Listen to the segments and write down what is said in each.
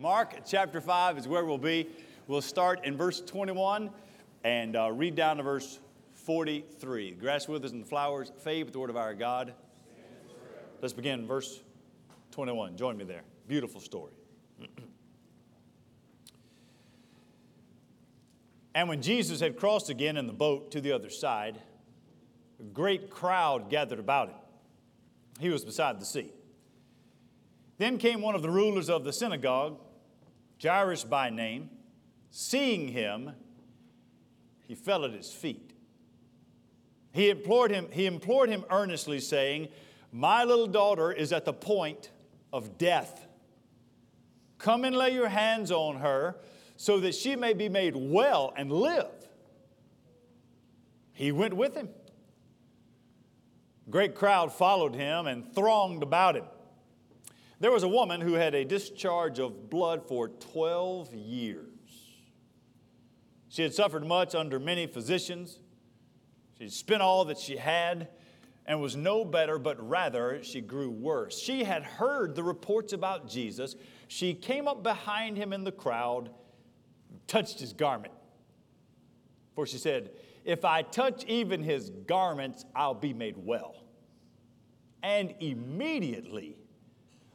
Mark chapter 5 is where we'll be. We'll start in verse 21 and uh, read down to verse 43. The grass withers and the flowers fade, but the word of our God. Let's begin verse 21. Join me there. Beautiful story. and when Jesus had crossed again in the boat to the other side, a great crowd gathered about him. He was beside the sea. Then came one of the rulers of the synagogue, Jairus by name. Seeing him, he fell at his feet. He implored him, he implored him earnestly, saying, My little daughter is at the point of death. Come and lay your hands on her so that she may be made well and live. He went with him. A great crowd followed him and thronged about him. There was a woman who had a discharge of blood for 12 years. She had suffered much under many physicians. She had spent all that she had and was no better, but rather she grew worse. She had heard the reports about Jesus. She came up behind him in the crowd, touched his garment. For she said, If I touch even his garments, I'll be made well. And immediately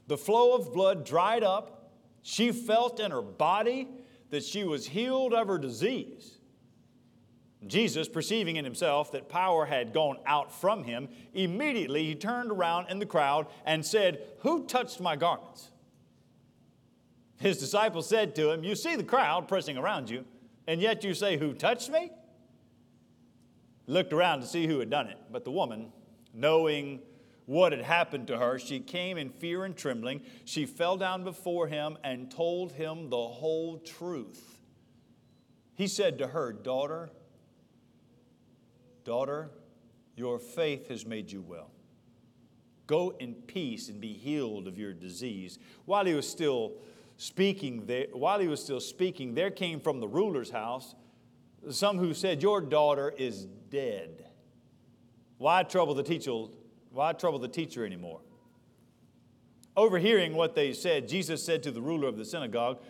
the flow of blood dried up. She felt in her body that she was healed of her disease. Jesus, perceiving in himself that power had gone out from him, immediately he turned around in the crowd and said, Who touched my garments? His disciples said to him, You see the crowd pressing around you, and yet you say, Who touched me? Looked around to see who had done it, but the woman, knowing what had happened to her, she came in fear and trembling. She fell down before him and told him the whole truth. He said to her, Daughter, daughter, your faith has made you well. Go in peace and be healed of your disease. While he was still speaking there, while he was still speaking, there came from the ruler's house some who said, Your daughter is dead. Why trouble the teacher? Why trouble the teacher anymore? Overhearing what they said, Jesus said to the ruler of the synagogue,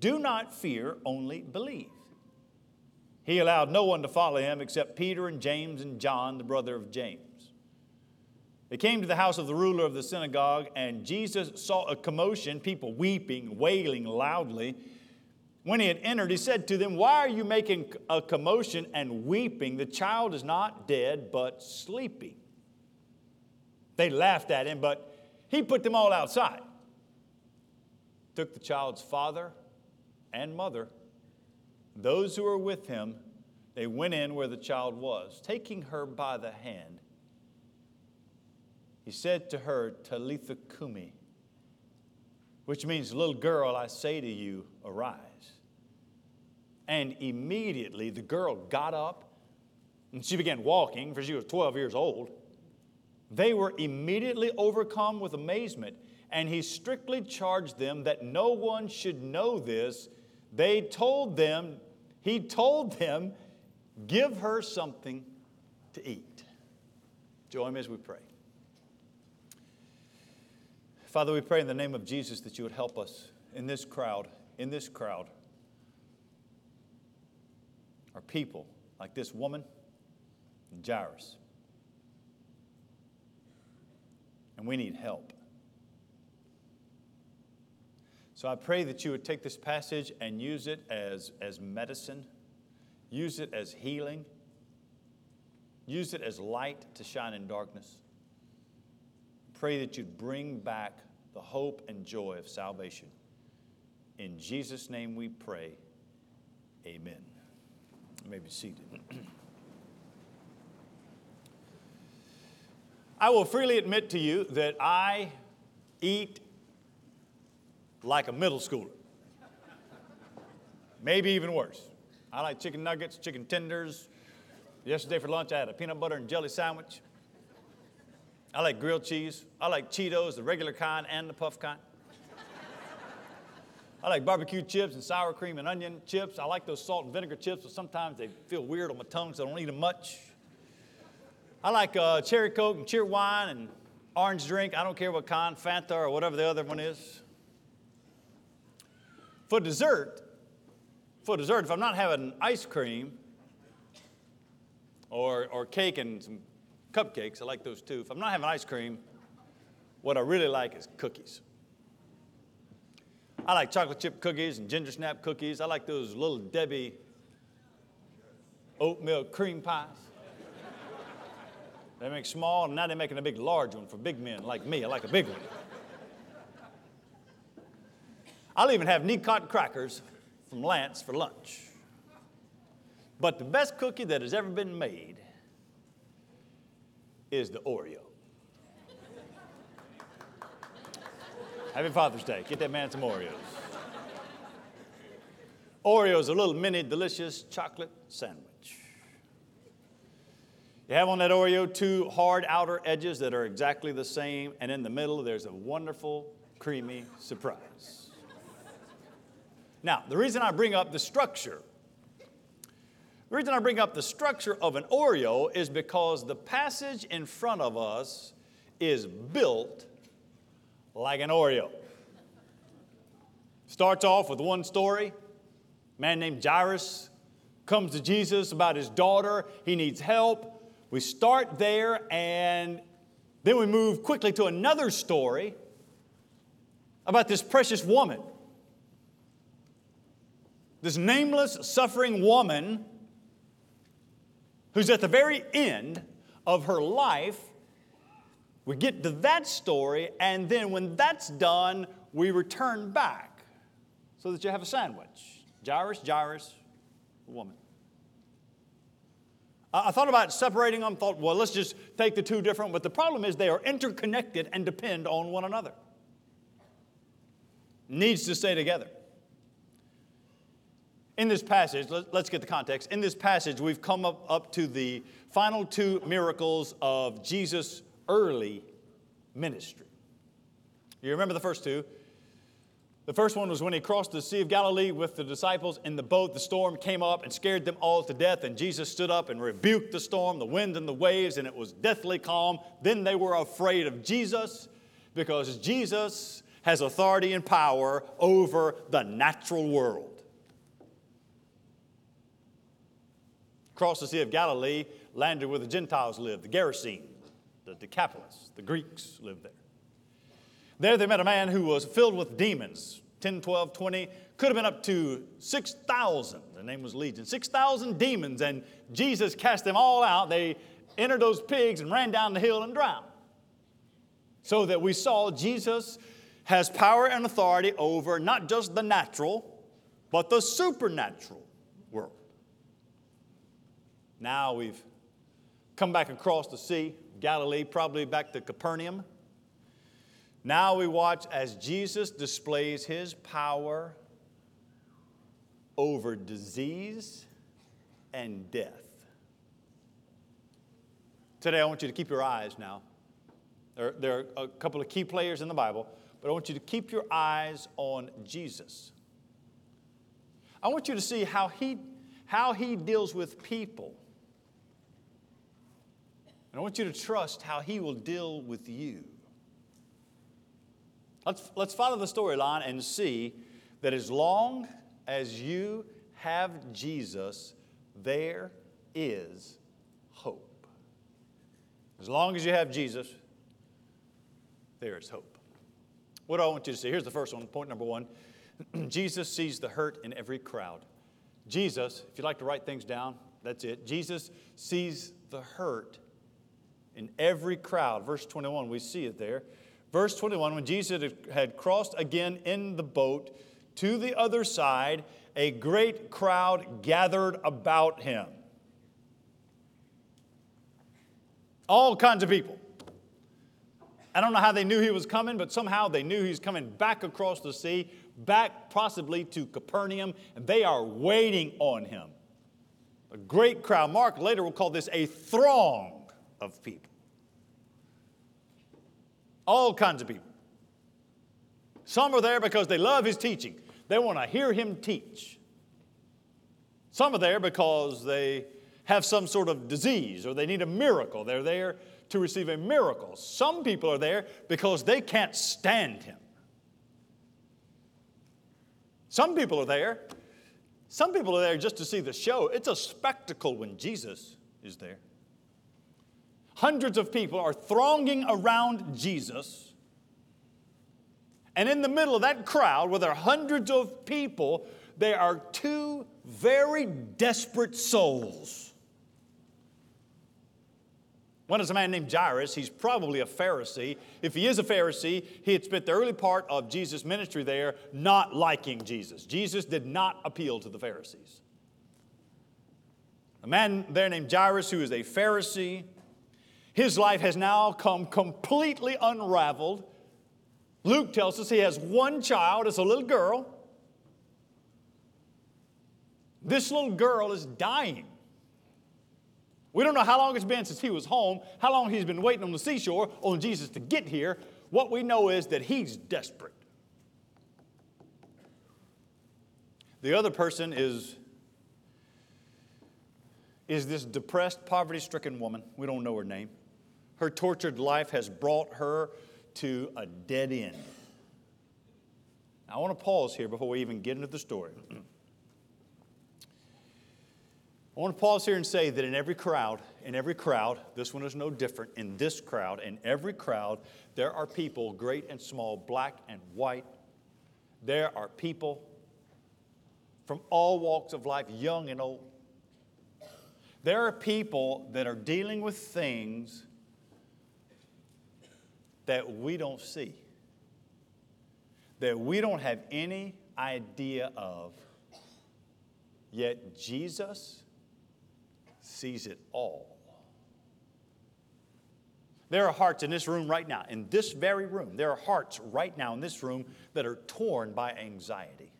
Do not fear, only believe. He allowed no one to follow him except Peter and James and John, the brother of James. They came to the house of the ruler of the synagogue, and Jesus saw a commotion, people weeping, wailing loudly. When he had entered, he said to them, Why are you making a commotion and weeping? The child is not dead, but sleeping. They laughed at him, but he put them all outside. Took the child's father and mother, those who were with him, they went in where the child was. Taking her by the hand, he said to her, Talitha cumi, which means, Little girl, I say to you, arise. And immediately the girl got up and she began walking, for she was 12 years old. They were immediately overcome with amazement, and he strictly charged them that no one should know this. They told them, he told them, give her something to eat. Join me as we pray. Father, we pray in the name of Jesus that you would help us in this crowd, in this crowd. Are people like this woman Jairus. And we need help. So I pray that you would take this passage and use it as, as medicine, use it as healing, use it as light to shine in darkness. Pray that you'd bring back the hope and joy of salvation. In Jesus' name we pray. Amen. You may be seated. I will freely admit to you that I eat like a middle schooler. Maybe even worse. I like chicken nuggets, chicken tenders. Yesterday for lunch, I had a peanut butter and jelly sandwich. I like grilled cheese. I like Cheetos, the regular kind and the puff kind. I like barbecue chips and sour cream and onion chips. I like those salt and vinegar chips, but sometimes they feel weird on my tongue, so I don't eat them much. I like uh, cherry Coke and Cheerwine and orange drink. I don't care what kind, Fanta or whatever the other one is. For dessert, for dessert, if I'm not having ice cream or, or cake and some cupcakes, I like those too. If I'm not having ice cream, what I really like is cookies. I like chocolate chip cookies and ginger snap cookies. I like those Little Debbie oatmeal cream pies. They make small, and now they're making a big large one for big men like me. I like a big one. I'll even have Nekot crackers from Lance for lunch. But the best cookie that has ever been made is the Oreo. Happy Father's Day. Get that man some Oreos. Oreos, a little mini delicious chocolate sandwich. Have on that Oreo two hard outer edges that are exactly the same, and in the middle there's a wonderful, creamy surprise. Now, the reason I bring up the structure, the reason I bring up the structure of an Oreo is because the passage in front of us is built like an Oreo. Starts off with one story. Man named Jairus comes to Jesus about his daughter. He needs help. We start there and then we move quickly to another story about this precious woman this nameless, suffering woman who's at the very end of her life. We get to that story, and then when that's done, we return back so that you have a sandwich. Jairus, Jairus, woman. I thought about separating them, thought, well, let's just take the two different, but the problem is they are interconnected and depend on one another. Needs to stay together. In this passage, let's get the context. In this passage, we've come up, up to the final two miracles of Jesus' early ministry. You remember the first two? The first one was when he crossed the Sea of Galilee with the disciples in the boat. The storm came up and scared them all to death, and Jesus stood up and rebuked the storm, the wind, and the waves, and it was deathly calm. Then they were afraid of Jesus because Jesus has authority and power over the natural world. Across the Sea of Galilee, landed where the Gentiles lived, the Gerasene, the Decapolis, the Greeks lived there. There they met a man who was filled with demons 10, 12, 20, could have been up to 6,000. The name was Legion. 6,000 demons, and Jesus cast them all out. They entered those pigs and ran down the hill and drowned. So that we saw Jesus has power and authority over not just the natural, but the supernatural world. Now we've come back across the sea, Galilee, probably back to Capernaum. Now we watch as Jesus displays his power over disease and death. Today, I want you to keep your eyes now. There, there, are a couple of key players in the Bible, but I want you to keep your eyes on Jesus. I want you to see how he, how he deals with people and I want you to trust how He will deal with you. Let's, let's follow the storyline and see that as long as you have Jesus, there is hope. As long as you have Jesus, there is hope. What do I want you to see? Here's the first one, point number one. Jesus sees the hurt in every crowd. Jesus, if you'd like to write things down, that's it. Jesus sees the hurt in every crowd. Verse 21, we see it there. Verse 21, when Jesus had crossed again in the boat to the other side, a great crowd gathered about him. All kinds of people. I don't know how they knew he was coming, but somehow they knew he was coming back across the sea, back possibly to Capernaum, and they are waiting on him. A great crowd. Mark later will call this a throng of people. All kinds of people. Some are there because they love his teaching, they want to hear him teach. Some are there because they have some sort of disease or they need a miracle. They're there to receive a miracle. Some people are there because they can't stand him. Some people are there. Some people are there just to see the show. It's a spectacle when Jesus is there. Hundreds of people are thronging around Jesus. And in the middle of that crowd, where there are hundreds of people, there are two very desperate souls. One is a man named Jairus. He's probably a Pharisee. If he is a Pharisee, he had spent the early part of Jesus' ministry there not liking Jesus. Jesus did not appeal to the Pharisees. A man there named Jairus, who is a Pharisee, his life has now come completely unraveled. Luke tells us he has one child, it's a little girl. This little girl is dying. We don't know how long it's been since he was home, how long he's been waiting on the seashore on Jesus to get here. What we know is that he's desperate. The other person is, is this depressed, poverty stricken woman. We don't know her name. Her tortured life has brought her to a dead end. I want to pause here before we even get into the story. I want to pause here and say that in every crowd, in every crowd, this one is no different. In this crowd, in every crowd, there are people, great and small, black and white. There are people from all walks of life, young and old. There are people that are dealing with things that we don't see, that we don't have any idea of. Yet Jesus sees it all. There are hearts in this room right now, in this very room, there are hearts right now in this room that are torn by anxiety.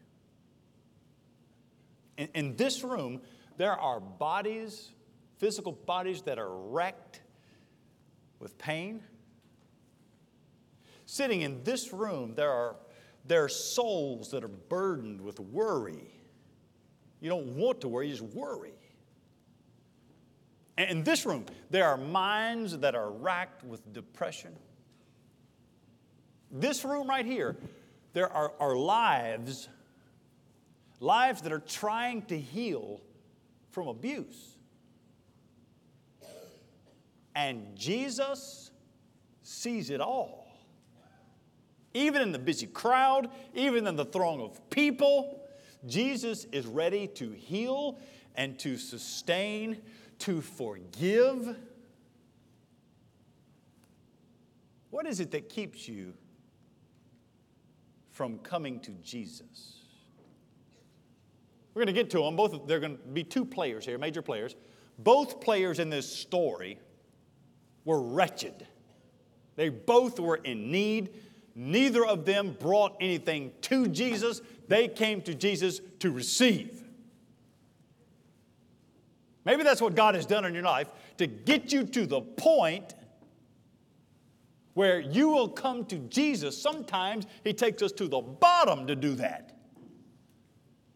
In, in this room, there are bodies, physical bodies that are wrecked with pain. Sitting in this room, there are, there are souls that are burdened with worry. You don't want to worry, you just worry. And In this room, there are minds that are racked with depression. This room right here, there are, are lives, lives that are trying to heal from abuse. And Jesus sees it all. Even in the busy crowd, even in the throng of people, Jesus is ready to heal and to sustain to forgive? What is it that keeps you from coming to Jesus? We're going to get to them. Both, they're going to be two players here, major players. Both players in this story were wretched. They both were in need. Neither of them brought anything to Jesus. They came to Jesus to receive. Maybe that's what God has done in your life to get you to the point where you will come to Jesus. Sometimes He takes us to the bottom to do that.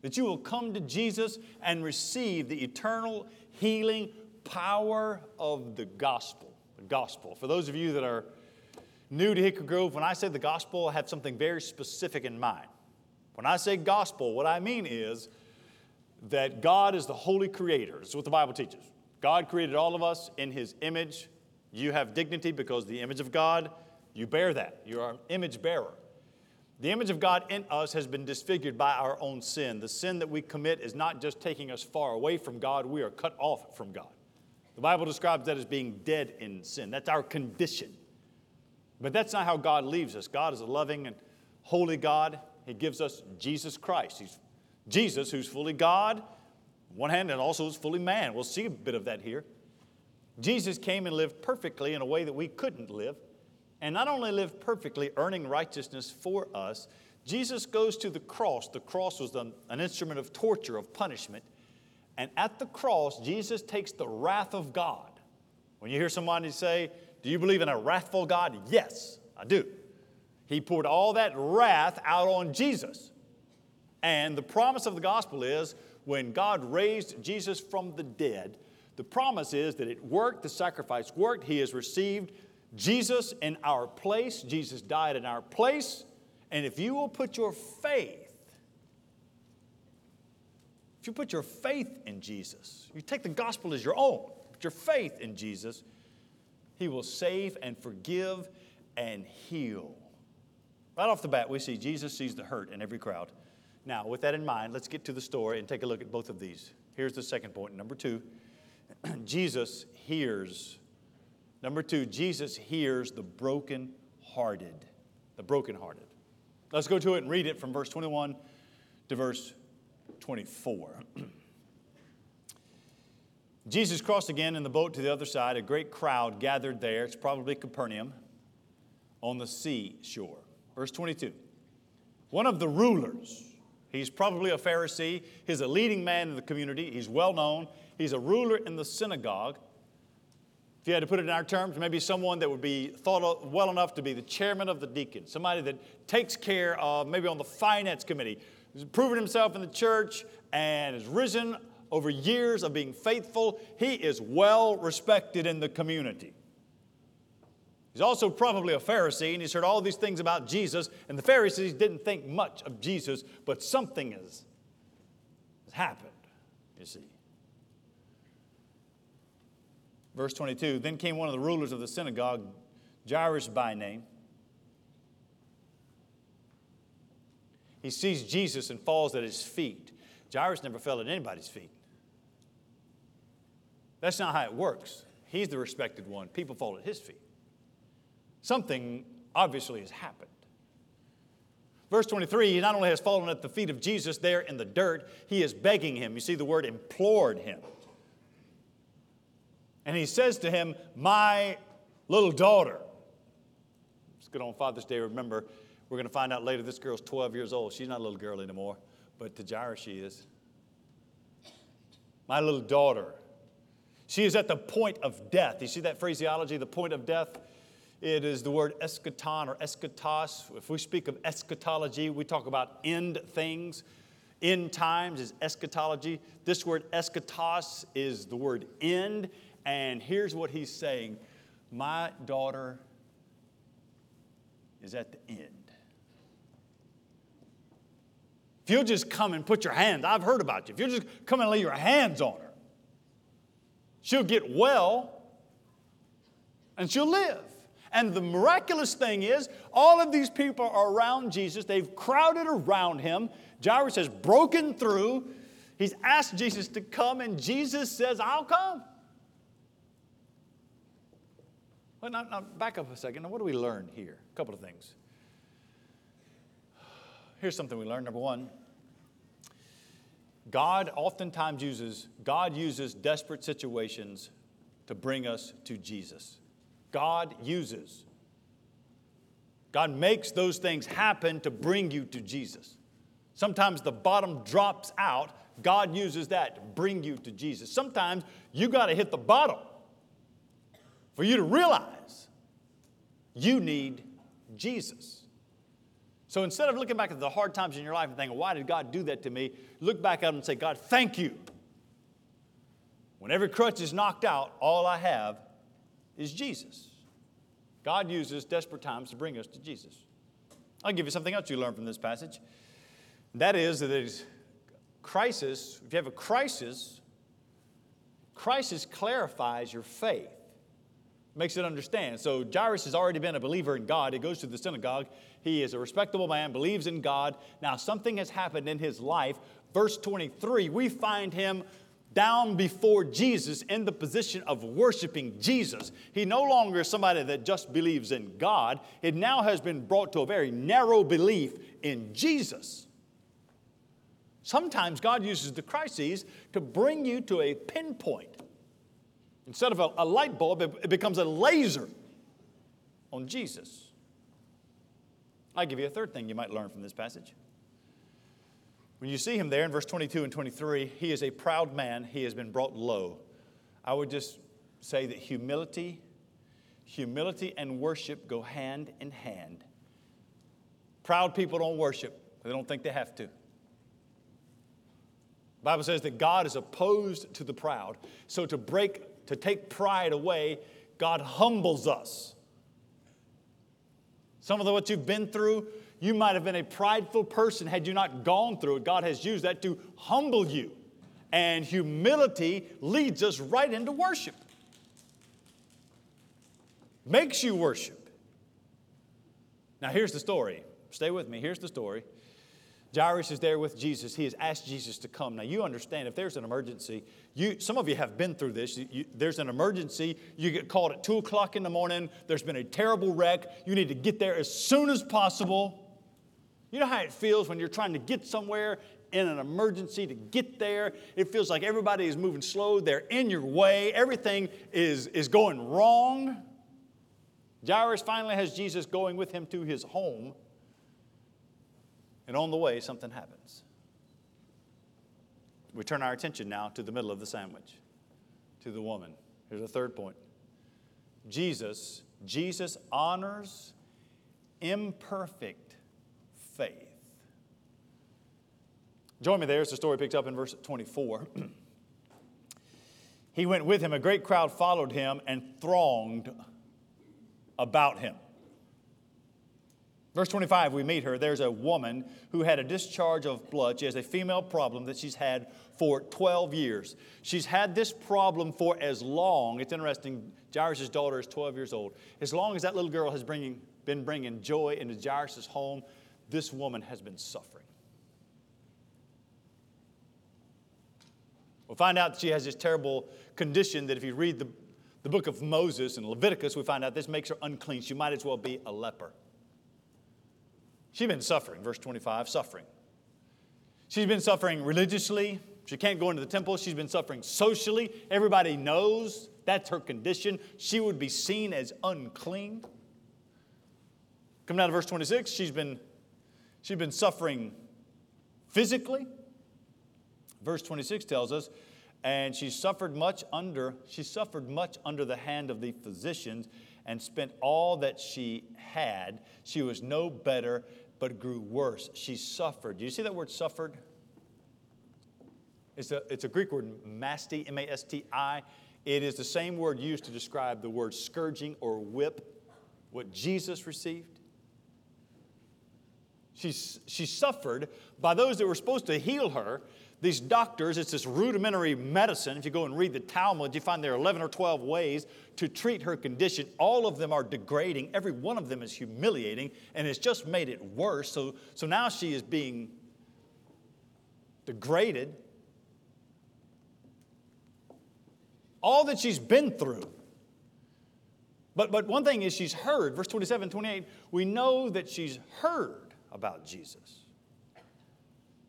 That you will come to Jesus and receive the eternal healing power of the gospel. The gospel. For those of you that are new to Hickory Grove, when I say the gospel, I have something very specific in mind. When I say gospel, what I mean is that God is the holy creator. That's what the Bible teaches. God created all of us in his image. You have dignity because the image of God, you bear that. You are an image bearer. The image of God in us has been disfigured by our own sin. The sin that we commit is not just taking us far away from God, we are cut off from God. The Bible describes that as being dead in sin. That's our condition. But that's not how God leaves us. God is a loving and holy God. He gives us Jesus Christ. He's Jesus, who's fully God, one hand, and also is fully man. We'll see a bit of that here. Jesus came and lived perfectly in a way that we couldn't live. And not only lived perfectly, earning righteousness for us, Jesus goes to the cross. The cross was an, an instrument of torture, of punishment. And at the cross, Jesus takes the wrath of God. When you hear somebody say, Do you believe in a wrathful God? Yes, I do. He poured all that wrath out on Jesus. And the promise of the gospel is when God raised Jesus from the dead, the promise is that it worked, the sacrifice worked. He has received Jesus in our place. Jesus died in our place. And if you will put your faith if you put your faith in Jesus, you take the gospel as your own, put your faith in Jesus, He will save and forgive and heal. Right off the bat, we see Jesus sees the hurt in every crowd. Now, with that in mind, let's get to the story and take a look at both of these. Here's the second point. Number two, Jesus hears. Number two, Jesus hears the brokenhearted. The brokenhearted. Let's go to it and read it from verse 21 to verse 24. Jesus crossed again in the boat to the other side. A great crowd gathered there. It's probably Capernaum on the seashore. Verse 22. One of the rulers, he's probably a Pharisee, he's a leading man in the community, he's well known, he's a ruler in the synagogue. If you had to put it in our terms, maybe someone that would be thought of well enough to be the chairman of the deacon, somebody that takes care of, maybe on the finance committee, He's proven himself in the church and has risen over years of being faithful. He is well respected in the community. He's also probably a Pharisee, and he's heard all these things about Jesus. And the Pharisees didn't think much of Jesus, but something has, has happened, you see. Verse 22 Then came one of the rulers of the synagogue, Jairus by name. He sees Jesus and falls at his feet. Jairus never fell at anybody's feet. That's not how it works. He's the respected one. People fall at his feet. Something obviously has happened. Verse 23, he not only has fallen at the feet of Jesus there in the dirt, he is begging him. You see the word implored him. And he says to him, My little daughter. It's good on Father's Day. Remember, we're going to find out later this girl's 12 years old. She's not a little girl anymore, but to Jairus she is. My little daughter. She is at the point of death. You see that phraseology, the point of death? It is the word eschaton or eschatos. If we speak of eschatology, we talk about end things. End times is eschatology. This word eschatos is the word end. And here's what he's saying My daughter is at the end. If you'll just come and put your hands, I've heard about you. If you'll just come and lay your hands on her, she'll get well and she'll live. And the miraculous thing is, all of these people are around Jesus. They've crowded around him. Jairus has broken through. He's asked Jesus to come, and Jesus says, I'll come. Well, now, now back up a second. Now, what do we learn here? A couple of things. Here's something we learned. Number one, God oftentimes uses, God uses desperate situations to bring us to Jesus. God uses. God makes those things happen to bring you to Jesus. Sometimes the bottom drops out. God uses that to bring you to Jesus. Sometimes you got to hit the bottom for you to realize you need Jesus. So instead of looking back at the hard times in your life and thinking, why did God do that to me? Look back at them and say, God, thank you. When every crutch is knocked out, all I have is Jesus. God uses desperate times to bring us to Jesus. I'll give you something else you learn from this passage. That is that it's crisis, if you have a crisis, crisis clarifies your faith makes it understand. So Jairus has already been a believer in God. He goes to the synagogue. He is a respectable man, believes in God. Now something has happened in his life. Verse 23, we find him down before Jesus in the position of worshiping Jesus. He no longer is somebody that just believes in God. It now has been brought to a very narrow belief in Jesus. Sometimes God uses the crises to bring you to a pinpoint Instead of a, a light bulb, it, it becomes a laser on Jesus. I'll give you a third thing you might learn from this passage. When you see him there in verse 22 and 23, he is a proud man. He has been brought low. I would just say that humility, humility and worship go hand in hand. Proud people don't worship, they don't think they have to. The Bible says that God is opposed to the proud. So to break to take pride away, God humbles us. Some of the, what you've been through, you might have been a prideful person had you not gone through it. God has used that to humble you. And humility leads us right into worship. Makes you worship. Now, here's the story. Stay with me. Here's the story. Jairus is there with Jesus. He has asked Jesus to come. Now, you understand if there's an emergency, you, some of you have been through this. You, there's an emergency, you get called at 2 o'clock in the morning, there's been a terrible wreck, you need to get there as soon as possible. You know how it feels when you're trying to get somewhere in an emergency to get there? It feels like everybody is moving slow, they're in your way, everything is, is going wrong. Jairus finally has Jesus going with him to his home. And on the way, something happens. We turn our attention now to the middle of the sandwich, to the woman. Here's a third point. Jesus, Jesus honors imperfect faith. Join me there as the story picks up in verse 24. he went with him, a great crowd followed him and thronged about him. Verse 25, we meet her. There's a woman who had a discharge of blood. She has a female problem that she's had for 12 years. She's had this problem for as long, it's interesting, Jairus' daughter is 12 years old. As long as that little girl has bringing, been bringing joy into Jairus' home, this woman has been suffering. We'll find out that she has this terrible condition that if you read the, the book of Moses and Leviticus, we find out this makes her unclean. She might as well be a leper. She's been suffering, verse 25, suffering. She's been suffering religiously. She can't go into the temple. She's been suffering socially. Everybody knows that's her condition. She would be seen as unclean. Coming down to verse 26, she's been, she's been suffering physically. Verse 26 tells us, and she suffered much under, she suffered much under the hand of the physicians and spent all that she had. She was no better but grew worse. She suffered. Do you see that word suffered? It's a, it's a Greek word, masti, M A S T I. It is the same word used to describe the word scourging or whip, what Jesus received. She, she suffered by those that were supposed to heal her these doctors, it's this rudimentary medicine. If you go and read the Talmud, you find there are 11 or 12 ways to treat her condition. All of them are degrading. Every one of them is humiliating, and it's just made it worse. So, so now she is being degraded. All that she's been through. But, but one thing is she's heard, verse 27, 28, we know that she's heard about Jesus.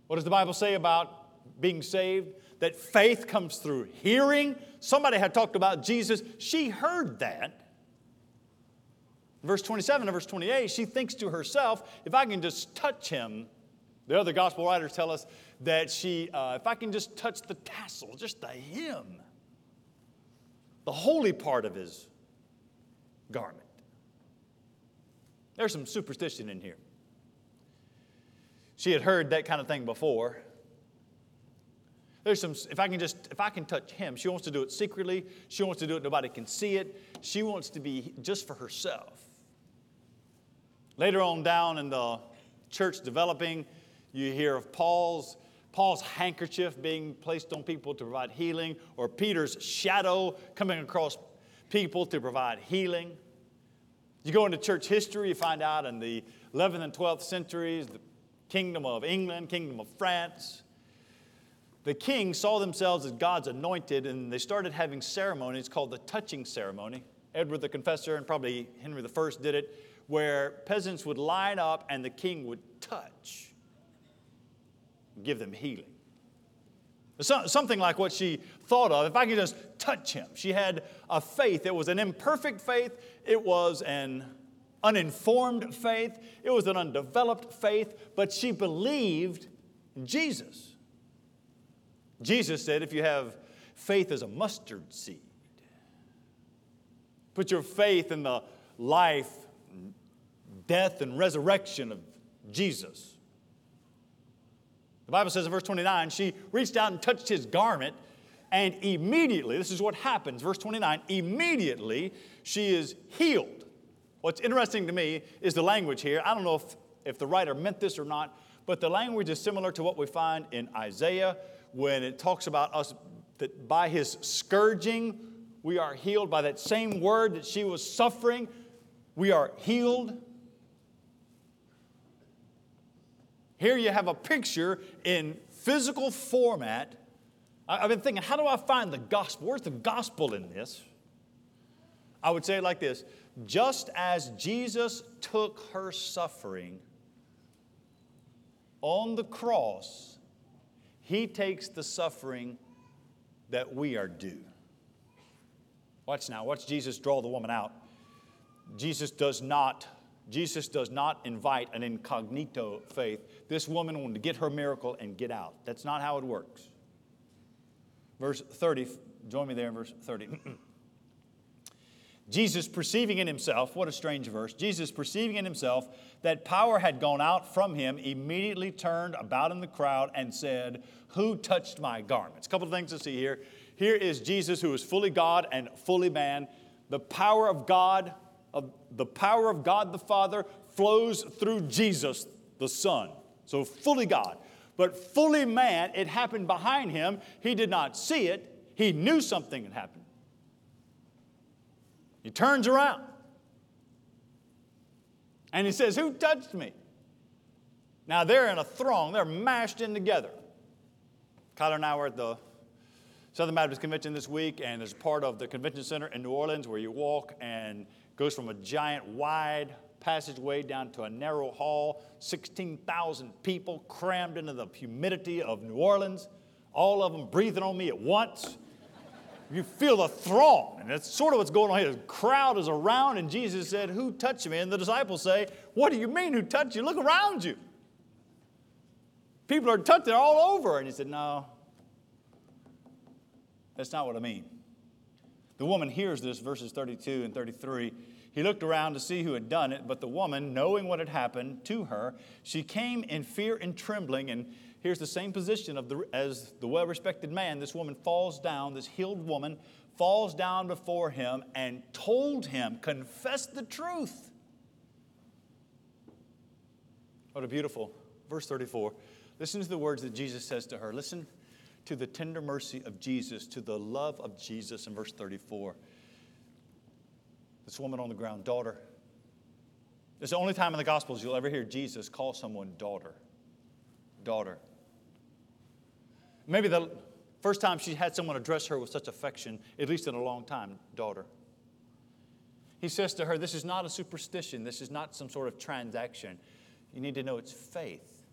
What does the Bible say about being saved, that faith comes through hearing. Somebody had talked about Jesus. She heard that. Verse 27 and verse 28, she thinks to herself, if I can just touch him, the other gospel writers tell us that she, uh, if I can just touch the tassel, just the hem, the holy part of his garment. There's some superstition in here. She had heard that kind of thing before. There's some, if I can just, if I can touch him, she wants to do it secretly. She wants to do it, nobody can see it. She wants to be just for herself. Later on down in the church developing, you hear of Paul's Paul's handkerchief being placed on people to provide healing, or Peter's shadow coming across people to provide healing. You go into church history, you find out in the 11th and 12th centuries, the kingdom of England, kingdom of France, the king saw themselves as God's anointed, and they started having ceremonies called the touching ceremony. Edward the Confessor and probably Henry I did it, where peasants would line up and the king would touch, give them healing. Something like what she thought of. If I could just touch him. She had a faith. It was an imperfect faith, it was an uninformed faith, it was an undeveloped faith, but she believed Jesus. Jesus said, if you have faith as a mustard seed, put your faith in the life, death, and resurrection of Jesus. The Bible says in verse 29, she reached out and touched his garment, and immediately, this is what happens, verse 29, immediately she is healed. What's interesting to me is the language here. I don't know if, if the writer meant this or not, but the language is similar to what we find in Isaiah when it talks about us that by his scourging we are healed. By that same word that she was suffering, we are healed. Here you have a picture in physical format. I've been thinking, how do I find the gospel? Where's the gospel in this? I would say it like this just as Jesus took her suffering on the cross, he takes the suffering that we are due. Watch now, watch Jesus draw the woman out. Jesus does not Jesus does not invite an incognito faith. This woman wanted to get her miracle and get out. That's not how it works. Verse 30, join me there in verse 30. Jesus perceiving in himself, what a strange verse, Jesus perceiving in himself that power had gone out from him, immediately turned about in the crowd and said, Who touched my garments? A couple of things to see here. Here is Jesus who is fully God and fully man. The power of God, of the power of God the Father flows through Jesus the Son. So fully God. But fully man, it happened behind him. He did not see it. He knew something had happened. He turns around and he says, Who touched me? Now they're in a throng, they're mashed in together. Kyler and I were at the Southern Baptist Convention this week, and there's part of the convention center in New Orleans where you walk and goes from a giant wide passageway down to a narrow hall, 16,000 people crammed into the humidity of New Orleans, all of them breathing on me at once. You feel the throng, and that's sort of what's going on here. The crowd is around, and Jesus said, Who touched me? And the disciples say, What do you mean, who touched you? Look around you. People are touched, all over. And he said, No, that's not what I mean. The woman hears this, verses 32 and 33. He looked around to see who had done it, but the woman, knowing what had happened to her, she came in fear and trembling and here's the same position of the, as the well respected man. This woman falls down, this healed woman falls down before him and told him, confess the truth. What a beautiful verse 34. Listen to the words that Jesus says to her. Listen to the tender mercy of Jesus, to the love of Jesus in verse 34. This woman on the ground, daughter. It's the only time in the Gospels you'll ever hear Jesus call someone daughter. Daughter. Maybe the first time she had someone address her with such affection, at least in a long time, daughter. He says to her, This is not a superstition, this is not some sort of transaction. You need to know it's faith.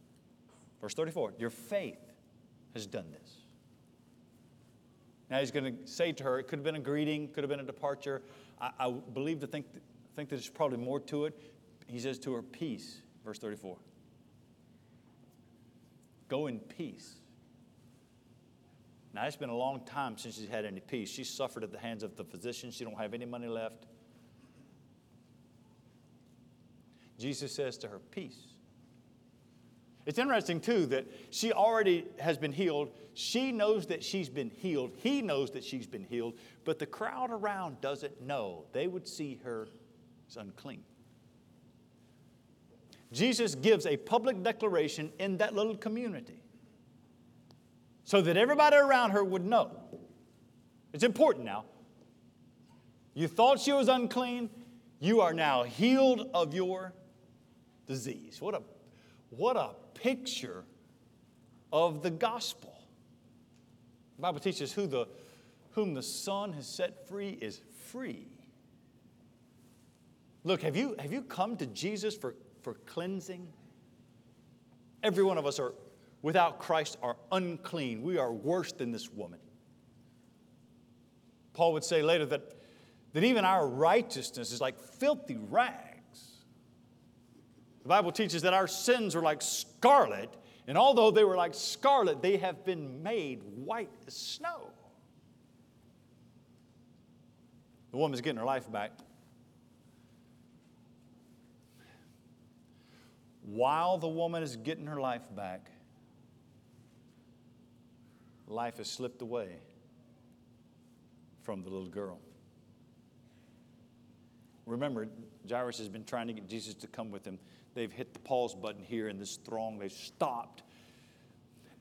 Verse 34 Your faith has done this. Now he's going to say to her, it could have been a greeting, could have been a departure. I, I believe to think, think that there's probably more to it. He says to her, Peace, verse 34. Go in peace. Now, it's been a long time since she's had any peace. She suffered at the hands of the physician. She don't have any money left. Jesus says to her, Peace. It's interesting, too, that she already has been healed. She knows that she's been healed. He knows that she's been healed, but the crowd around doesn't know. They would see her as unclean. Jesus gives a public declaration in that little community so that everybody around her would know. It's important now. You thought she was unclean, you are now healed of your disease. What a, what a picture of the gospel. The Bible teaches who the, whom the Son has set free is free. Look, have you, have you come to Jesus for, for cleansing? Every one of us are without Christ are unclean. We are worse than this woman. Paul would say later that, that even our righteousness is like filthy rags. The Bible teaches that our sins are like scarlet, and although they were like scarlet, they have been made white as snow. The woman's getting her life back. While the woman is getting her life back, life has slipped away from the little girl. Remember, Jairus has been trying to get Jesus to come with him. They've hit the pause button here in this throng. They've stopped.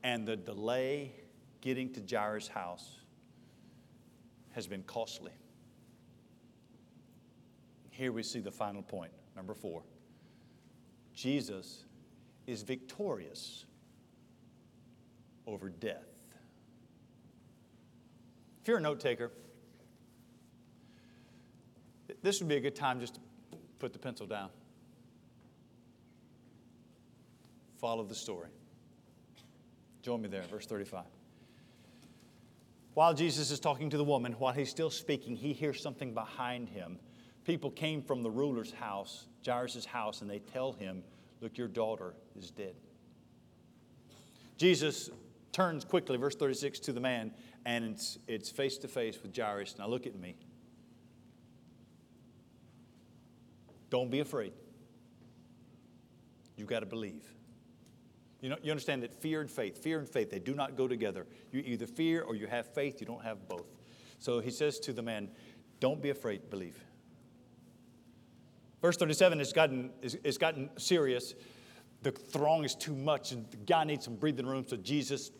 And the delay getting to Jairus' house has been costly. Here we see the final point, number four. Jesus is victorious over death. If you're a note taker, this would be a good time just to put the pencil down. Follow the story. Join me there, verse 35. While Jesus is talking to the woman, while he's still speaking, he hears something behind him. People came from the ruler's house, Jairus' house, and they tell him, Look, your daughter is dead. Jesus turns quickly, verse 36, to the man, and it's, it's face to face with Jairus. Now look at me. Don't be afraid. You've got to believe. You, know, you understand that fear and faith, fear and faith, they do not go together. You either fear or you have faith, you don't have both. So he says to the man, Don't be afraid, believe. Verse 37 has gotten, it's gotten serious. The throng is too much, and the guy needs some breathing room, so Jesus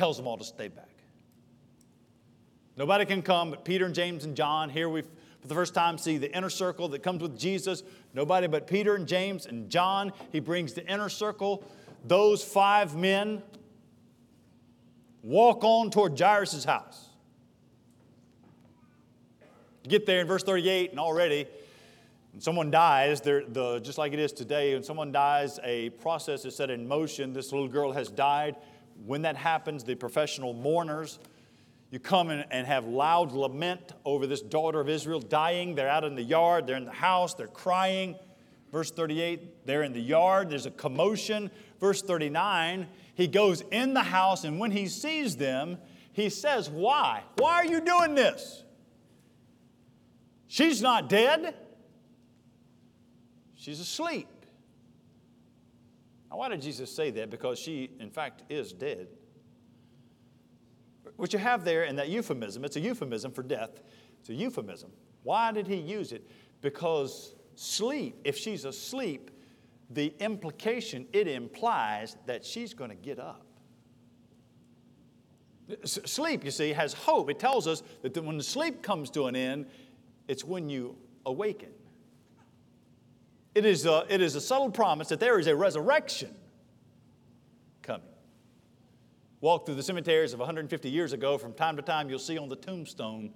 tells them all to stay back. Nobody can come but Peter and James and John. Here we for the first time see the inner circle that comes with Jesus. Nobody but Peter and James and John. He brings the inner circle. Those five men walk on toward Jairus' house. Get there in verse 38, and already when someone dies, the, just like it is today, when someone dies, a process is set in motion. This little girl has died. When that happens, the professional mourners you come and have loud lament over this daughter of Israel dying. They're out in the yard, they're in the house, they're crying. Verse 38, they're in the yard, there's a commotion. Verse 39, he goes in the house, and when he sees them, he says, Why? Why are you doing this? She's not dead, she's asleep. Now, why did Jesus say that? Because she, in fact, is dead. What you have there in that euphemism, it's a euphemism for death. It's a euphemism. Why did he use it? Because sleep, if she's asleep, the implication, it implies that she's going to get up. Sleep, you see, has hope. It tells us that when sleep comes to an end, it's when you awaken. It is a, it is a subtle promise that there is a resurrection coming. walk through the cemeteries of 150 years ago, from time to time you'll see on the tombstone,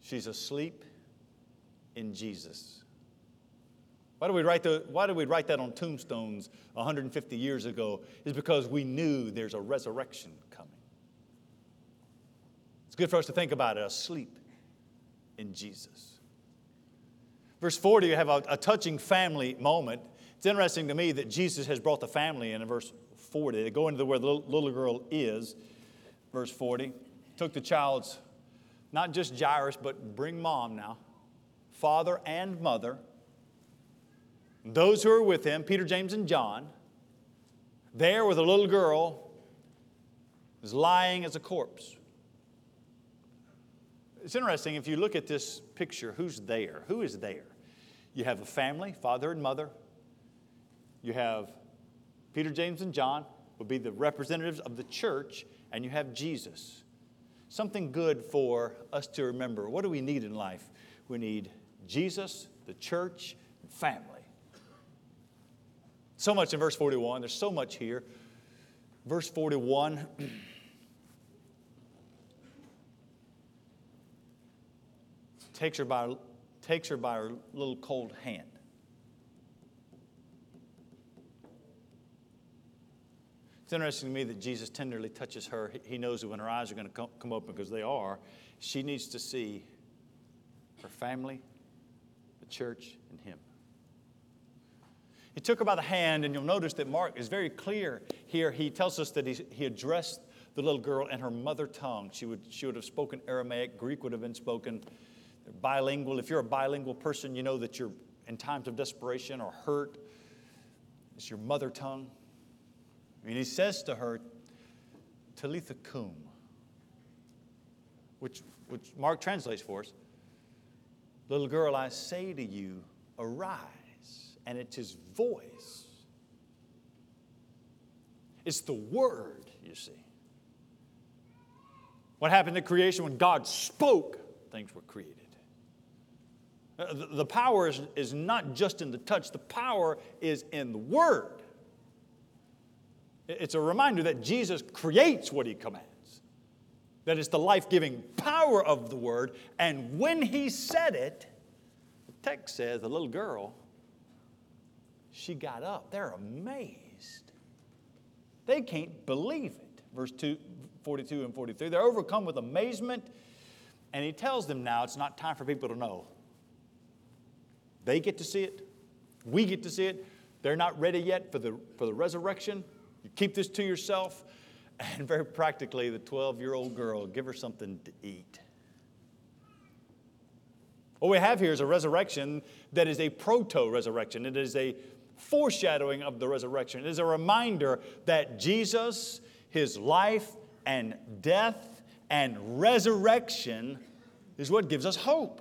she's asleep in Jesus. Why do, we write the, why do we write that on tombstones 150 years ago? Is because we knew there's a resurrection coming. It's good for us to think about it asleep in Jesus. Verse 40, you have a, a touching family moment. It's interesting to me that Jesus has brought the family in in verse 40. They go into where the little girl is, verse 40. Took the child's, not just Jairus, but bring mom now, father and mother, those who are with him, Peter, James, and John, there where the little girl is lying as a corpse. It's interesting if you look at this picture, who's there? Who is there? You have a family, father and mother. You have Peter, James, and John would be the representatives of the church, and you have Jesus. Something good for us to remember. What do we need in life? We need Jesus, the church, and family. So much in verse 41. There's so much here. Verse 41. takes her by takes her by her little cold hand. It's interesting to me that Jesus tenderly touches her. He knows that when her eyes are going to come open, because they are, she needs to see her family, the church, and Him. He took her by the hand, and you'll notice that Mark is very clear here. He tells us that he, he addressed the little girl in her mother tongue. She would, she would have spoken Aramaic, Greek would have been spoken. Bilingual. If you're a bilingual person, you know that you're in times of desperation or hurt. It's your mother tongue. And he says to her, Talitha cum, which, which Mark translates for us, Little girl, I say to you, arise. And it's his voice. It's the word, you see. What happened at creation when God spoke, things were created. Uh, the power is, is not just in the touch, the power is in the word. It's a reminder that Jesus creates what he commands, that it's the life giving power of the word. And when he said it, the text says the little girl, she got up. They're amazed. They can't believe it. Verse 2, 42 and 43. They're overcome with amazement. And he tells them now it's not time for people to know. They get to see it. We get to see it. They're not ready yet for the, for the resurrection. You keep this to yourself. And very practically, the 12 year old girl, give her something to eat. What we have here is a resurrection that is a proto resurrection. It is a foreshadowing of the resurrection. It is a reminder that Jesus, his life and death and resurrection, is what gives us hope.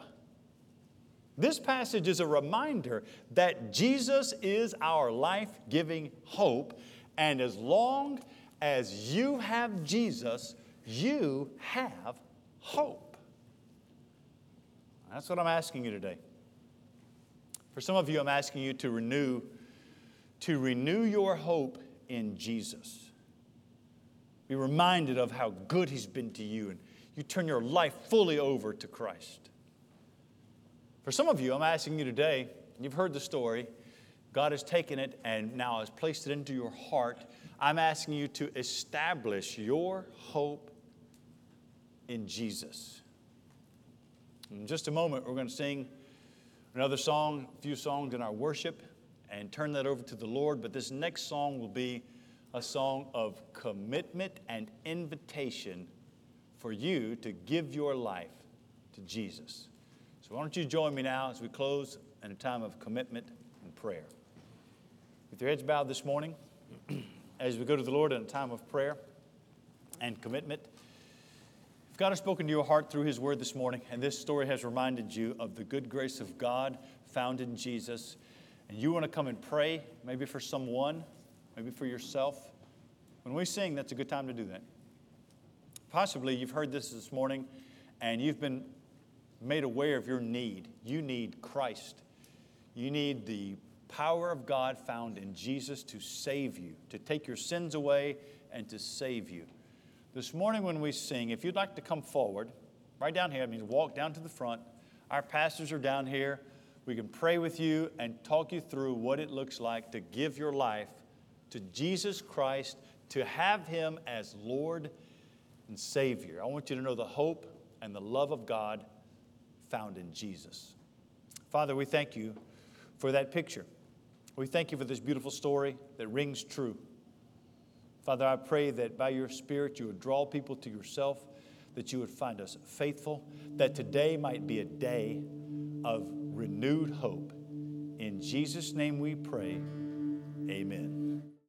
This passage is a reminder that Jesus is our life giving hope, and as long as you have Jesus, you have hope. That's what I'm asking you today. For some of you, I'm asking you to renew, to renew your hope in Jesus. Be reminded of how good He's been to you, and you turn your life fully over to Christ. For some of you, I'm asking you today, you've heard the story. God has taken it and now has placed it into your heart. I'm asking you to establish your hope in Jesus. In just a moment, we're going to sing another song, a few songs in our worship, and turn that over to the Lord. But this next song will be a song of commitment and invitation for you to give your life to Jesus. Why don't you join me now as we close in a time of commitment and prayer? With your heads bowed this morning, as we go to the Lord in a time of prayer and commitment, if God has spoken to your heart through His Word this morning, and this story has reminded you of the good grace of God found in Jesus, and you want to come and pray, maybe for someone, maybe for yourself, when we sing, that's a good time to do that. Possibly you've heard this this morning and you've been made aware of your need. You need Christ. You need the power of God found in Jesus to save you, to take your sins away, and to save you. This morning, when we sing, if you'd like to come forward, right down here, I mean, walk down to the front. Our pastors are down here. We can pray with you and talk you through what it looks like to give your life to Jesus Christ, to have Him as Lord and Savior. I want you to know the hope and the love of God found in Jesus. Father, we thank you for that picture. We thank you for this beautiful story that rings true. Father, I pray that by your Spirit you would draw people to yourself, that you would find us faithful, that today might be a day of renewed hope. In Jesus' name we pray. Amen.